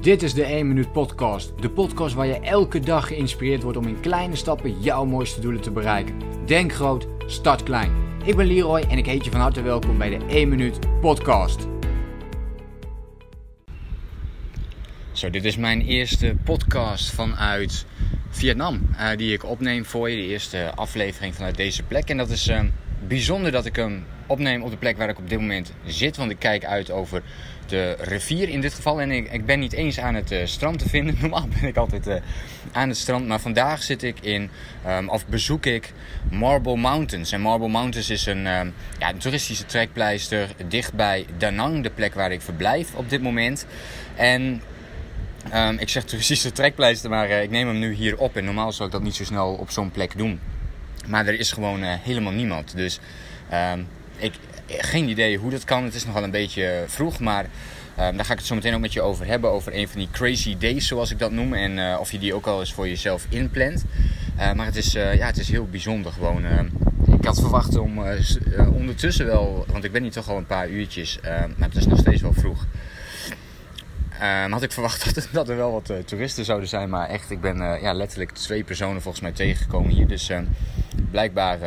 Dit is de 1 Minuut Podcast. De podcast waar je elke dag geïnspireerd wordt om in kleine stappen jouw mooiste doelen te bereiken. Denk groot, start klein. Ik ben Leroy en ik heet je van harte welkom bij de 1 Minuut Podcast. Zo, dit is mijn eerste podcast vanuit Vietnam. Uh, die ik opneem voor je. De eerste aflevering vanuit deze plek. En dat is uh, bijzonder dat ik hem opneem op de plek waar ik op dit moment zit. Want ik kijk uit over de rivier in dit geval. En ik, ik ben niet eens aan het uh, strand te vinden. Normaal ben ik altijd uh, aan het strand. Maar vandaag zit ik in, um, of bezoek ik Marble Mountains. En Marble Mountains is een, um, ja, een toeristische trekpleister dichtbij Danang. De plek waar ik verblijf op dit moment. En um, ik zeg toeristische trekpleister, maar uh, ik neem hem nu hier op. En normaal zou ik dat niet zo snel op zo'n plek doen. Maar er is gewoon helemaal niemand. Dus ik, geen idee hoe dat kan. Het is nogal een beetje vroeg, maar um, daar ga ik het zo meteen ook met je over hebben. Over een van die crazy days, zoals ik dat noem. En uh, of je die ook al eens voor jezelf inplant. Uh, maar het is, ja, het is heel bijzonder gewoon. ik had verwacht om ondertussen wel, want ik ben hier toch al een paar uurtjes, maar het is nog steeds wel vroeg. Had ik verwacht dat, dat er wel wat toeristen zouden zijn. Maar echt, ik ben ja, letterlijk twee personen volgens mij tegengekomen hier. Dus blijkbaar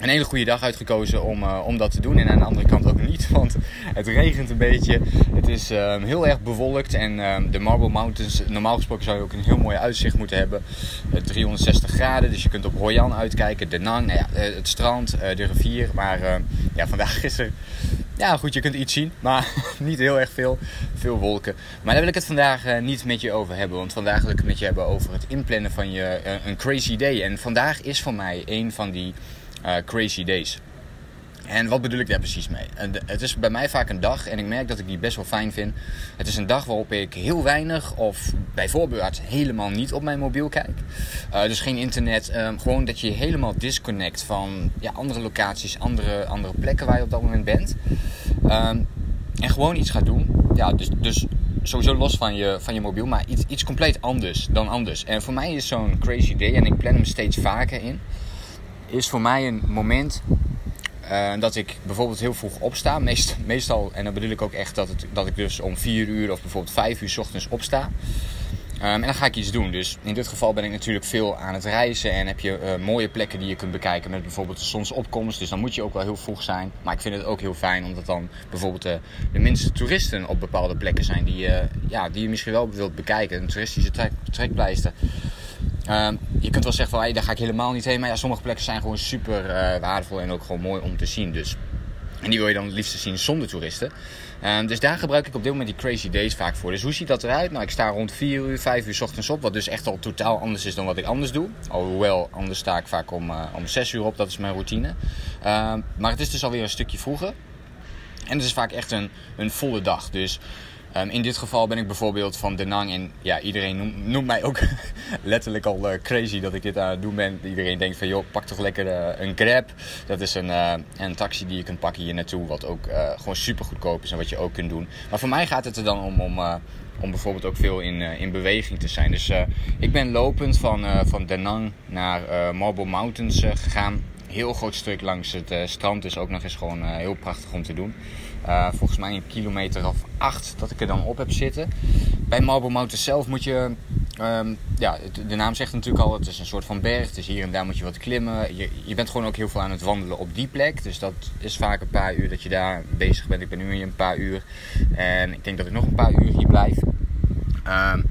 een hele goede dag uitgekozen om, uh, om dat te doen. En aan de andere kant ook niet, want het regent een beetje. Het is uh, heel erg bewolkt en uh, de Marble Mountains, normaal gesproken zou je ook een heel mooi uitzicht moeten hebben. 360 graden, dus je kunt op Hoi An uitkijken, De Nang, nou ja, het strand, de rivier. Maar ja, vandaag is er, ja goed, je kunt iets zien, maar niet heel erg veel. Veel wolken. Maar daar wil ik het vandaag niet met je over hebben, want vandaag wil ik het met je hebben over het inplannen van je een crazy day. En vandaag is voor mij een van die uh, crazy days. En wat bedoel ik daar precies mee? Het is bij mij vaak een dag en ik merk dat ik die best wel fijn vind. Het is een dag waarop ik heel weinig of bijvoorbeeld helemaal niet op mijn mobiel kijk. Uh, dus geen internet. Um, gewoon dat je helemaal disconnect van ja, andere locaties, andere, andere plekken waar je op dat moment bent. Um, en gewoon iets gaat doen. Ja, dus, dus sowieso los van je, van je mobiel, maar iets, iets compleet anders dan anders. En voor mij is zo'n crazy day en ik plan hem steeds vaker in is voor mij een moment uh, dat ik bijvoorbeeld heel vroeg opsta. Meest, meestal, en dan bedoel ik ook echt dat, het, dat ik dus om 4 uur of bijvoorbeeld 5 uur s ochtends opsta. Um, en dan ga ik iets doen. Dus in dit geval ben ik natuurlijk veel aan het reizen. En heb je uh, mooie plekken die je kunt bekijken met bijvoorbeeld de zonsopkomst. Dus dan moet je ook wel heel vroeg zijn. Maar ik vind het ook heel fijn omdat dan bijvoorbeeld de, de minste toeristen op bepaalde plekken zijn. Die, ja, die je misschien wel wilt bekijken. Een toeristische trek, trekpleister. Um, je kunt wel zeggen van daar ga ik helemaal niet heen. Maar ja, sommige plekken zijn gewoon super uh, waardevol en ook gewoon mooi om te zien. Dus. En die wil je dan het liefst zien zonder toeristen. Um, dus daar gebruik ik op dit moment die crazy days vaak voor. Dus hoe ziet dat eruit? Nou, ik sta rond 4 uur, 5 uur s ochtends op. Wat dus echt al totaal anders is dan wat ik anders doe. Alhoewel, anders sta ik vaak om, uh, om 6 uur op. Dat is mijn routine. Um, maar het is dus alweer een stukje vroeger. En het is vaak echt een, een volle dag. Dus Um, in dit geval ben ik bijvoorbeeld van Denang en ja, iedereen noemt, mij ook letterlijk al uh, crazy dat ik dit aan het doen ben. Iedereen denkt van joh, pak toch lekker uh, een Grab. Dat is een, uh, een taxi die je kunt pakken hier naartoe, wat ook gewoon super goedkoop is en wat je ook kunt doen. Maar voor mij gaat het er dan om, om, om bijvoorbeeld ook veel in, in beweging te zijn. Dus ik ben lopend van, van Denang naar Marble Mountains gegaan heel groot stuk langs het uh, strand is ook nog eens gewoon uh, heel prachtig om te doen. Uh, volgens mij een kilometer of acht dat ik er dan op heb zitten. Bij Marble Mountain zelf moet je, um, ja, de naam zegt natuurlijk al, het is een soort van berg. Dus hier en daar moet je wat klimmen. Je, je bent gewoon ook heel veel aan het wandelen op die plek. Dus dat is vaak een paar uur dat je daar bezig bent. Ik ben nu hier een paar uur. En ik denk dat ik nog een paar uur hier blijf. Um,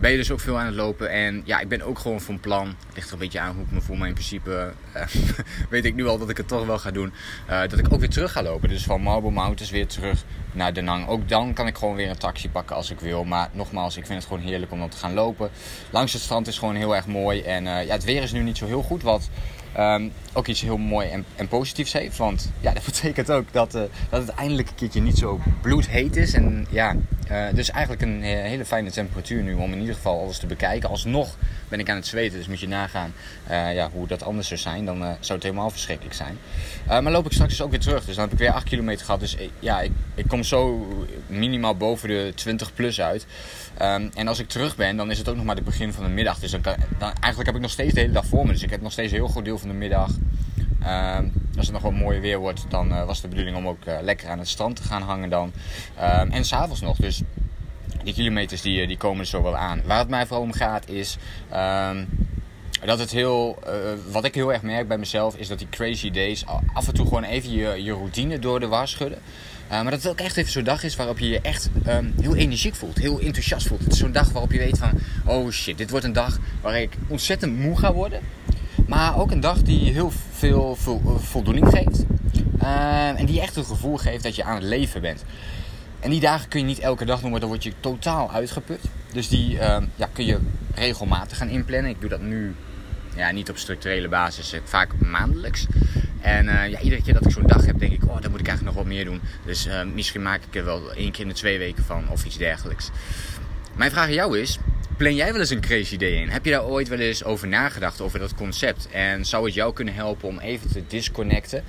ben je dus ook veel aan het lopen. En ja, ik ben ook gewoon van plan. Het ligt er een beetje aan hoe ik me voel. Maar in principe uh, weet ik nu al dat ik het toch wel ga doen. Uh, dat ik ook weer terug ga lopen. Dus van Marble Mountains weer terug naar Denang. Ook dan kan ik gewoon weer een taxi pakken als ik wil. Maar nogmaals, ik vind het gewoon heerlijk om dan te gaan lopen. Langs het strand is gewoon heel erg mooi. En uh, ja, het weer is nu niet zo heel goed. Wat um, ook iets heel mooi en, en, positiefs heeft. Want ja, dat betekent ook dat, dat het eindelijk een keertje niet zo bloedheet is. En ja, uh, dus eigenlijk een hele fijne temperatuur nu om in ieder geval alles te bekijken. Alsnog ben ik aan het zweten, dus moet je nagaan uh, ja, hoe dat anders zou zijn. Dan zou het helemaal verschrikkelijk zijn. maar loop ik straks dus ook weer terug. Dus dan heb ik weer 8 kilometer gehad. Dus ja, ik, ik kom zo minimaal boven de 20 plus uit. Um, en als ik terug ben, dan is het ook nog maar het begin van de middag. Dus dan eigenlijk heb ik nog steeds de hele dag voor me. Dus ik heb nog steeds een heel groot deel van de middag. Um, als het nog wat mooier weer wordt, dan uh, was de bedoeling om ook uh, lekker aan het strand te gaan hangen dan. Um, en s'avonds nog. Dus die kilometers die, die komen er zo wel aan. Waar het mij vooral om gaat is... ehm, dat het heel, eh, wat ik heel erg merk bij mezelf is dat die crazy days af en toe gewoon even je, je routine door de war schudden. Maar dat het ook echt even zo'n dag is waarop je je echt ehm, heel energiek voelt, heel enthousiast voelt. Het is zo'n dag waarop je weet van, oh shit, dit wordt een dag waar ik ontzettend moe ga worden. Maar ook een dag die heel veel voldoening geeft. Ehm, en die echt een gevoel geeft dat je aan het leven bent. En die dagen kun je niet elke dag doen, dan word je totaal uitgeput. Dus die ehm, ja, kun je regelmatig gaan inplannen. Ik doe dat nu ja, niet op structurele basis, eh, vaak maandelijks. En uh, ja, iedere keer dat ik zo'n dag heb, denk ik, oh, dan moet ik eigenlijk nog wat meer doen. Dus misschien maak ik er wel één keer in de twee weken van of iets dergelijks. Mijn vraag aan jou is, plan jij wel eens een crazy day in? Heb je daar ooit wel eens over nagedacht, over dat concept? En zou het jou kunnen helpen om even te disconnecten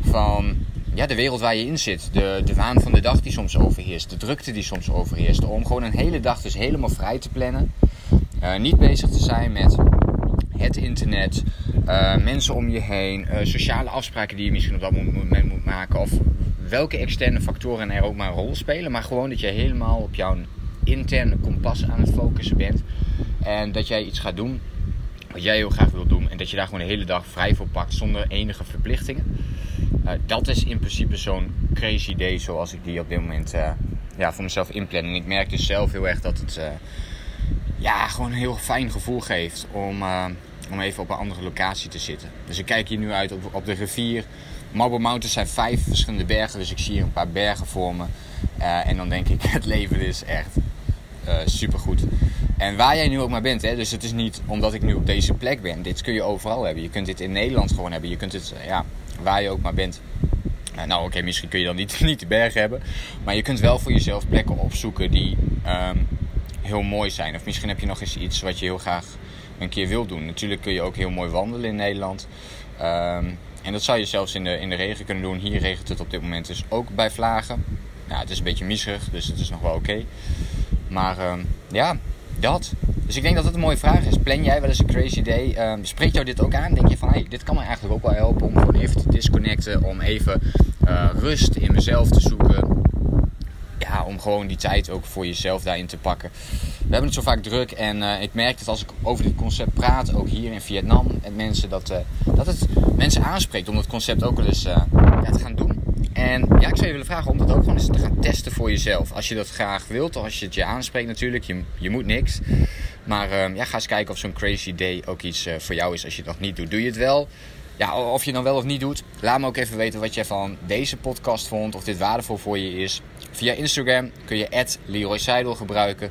van ja, de wereld waar je in zit. De, de waan van de dag die soms overheerst. De drukte die soms overheerst. Om gewoon een hele dag dus helemaal vrij te plannen. Uh, niet bezig te zijn met het internet, uh, mensen om je heen, uh, sociale afspraken die je misschien op dat moment moet maken. Of welke externe factoren er ook maar een rol spelen. Maar gewoon dat je helemaal op jouw interne kompas aan het focussen bent. En dat jij iets gaat doen wat jij heel graag wil doen. En dat je daar gewoon de hele dag vrij voor pakt zonder enige verplichtingen. Uh, dat is in principe zo'n crazy day zoals ik die op dit moment uh, ja, voor mezelf inplan. En ik merk dus zelf heel erg dat het uh, ja, gewoon een heel fijn gevoel geeft om, om even op een andere locatie te zitten. Dus ik kijk hier nu uit op, op de rivier. Marble Mountains zijn vijf verschillende bergen, dus ik zie hier een paar bergen voor me. en dan denk ik, het leven is echt super goed. En waar jij nu ook maar bent, hè, dus het is niet omdat ik nu op deze plek ben. Dit kun je overal hebben. Je kunt dit in Nederland gewoon hebben. Je kunt het, ja, waar je ook maar bent. Eh, nou, oké, misschien kun je dan niet, de berg hebben. Maar je kunt wel voor jezelf plekken opzoeken die ehm, heel mooi zijn. Of misschien heb je nog eens iets wat je heel graag een keer wil doen. Natuurlijk kun je ook heel mooi wandelen in Nederland. Ehm, en dat zou je zelfs in de, in de regen kunnen doen. Hier regent het op dit moment dus ook bij vlagen. Ja, het is een beetje miserig, dus het is nog wel oké. Maar ehm, ja, dat. Dus ik denk dat dat een mooie vraag is. Plan jij wel eens een crazy day? Um, spreekt jou dit ook aan? Denk je van, hey, dit kan me eigenlijk ook wel helpen om gewoon even te disconnecten. Om even uh, rust in mezelf te zoeken. Ja, om gewoon die tijd ook voor jezelf daarin te pakken. We hebben het zo vaak druk en uh, ik merk dat als ik over dit concept praat, ook hier in Vietnam, met mensen, dat, uh, dat het mensen aanspreekt om dat concept ook wel eens ja, te gaan doen. En ja, ik zou je willen vragen om dat ook gewoon eens te gaan testen voor jezelf. Als je dat graag wilt, of als je het je aanspreekt natuurlijk. Je, je moet niks. Maar uh, ja, ga eens kijken of zo'n crazy day ook iets uh, voor jou is als je dat niet doet. Doe je het wel? Ja, of je dan wel of niet doet. Laat me ook even weten wat jij van deze podcast vond. Of dit waardevol voor je is. Via Instagram kun je Leroy Seidel gebruiken.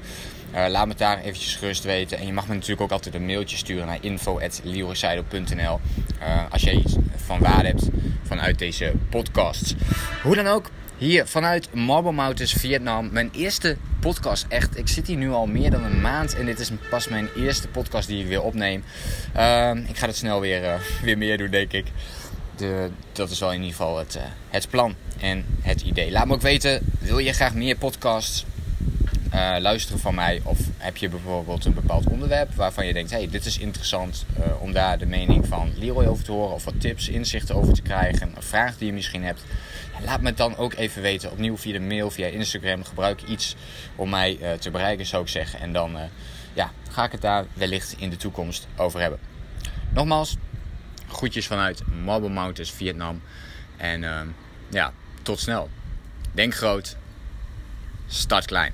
Uh, laat me daar eventjes gerust weten. En je mag me natuurlijk ook altijd een mailtje sturen naar info.leroyseidel.nl uh, Als je iets van waarde hebt vanuit deze podcast. Hoe dan ook, hier vanuit Marble Mountains, Vietnam. Mijn eerste podcast, echt. Ik zit hier nu al meer dan een maand en dit is pas mijn eerste podcast die ik weer opneem. Uh, ik ga het snel weer, uh, weer meer doen, denk ik. De, dat is wel in ieder geval het, uh, het plan en het idee. Laat me ook weten, wil je graag meer podcasts? Uh, luisteren van mij? Of heb je bijvoorbeeld een bepaald onderwerp waarvan je denkt: hey, dit is interessant uh, om daar de mening van Leroy over te horen, of wat tips, inzichten over te krijgen, een vraag die je misschien hebt? Laat me het dan ook even weten, opnieuw via de mail, via Instagram. Gebruik iets om mij uh, te bereiken, zou ik zeggen. En dan ja, ga ik het daar wellicht in de toekomst over hebben. Nogmaals, groetjes vanuit Marble Mountains, Vietnam. En ja, tot snel. Denk groot, start klein.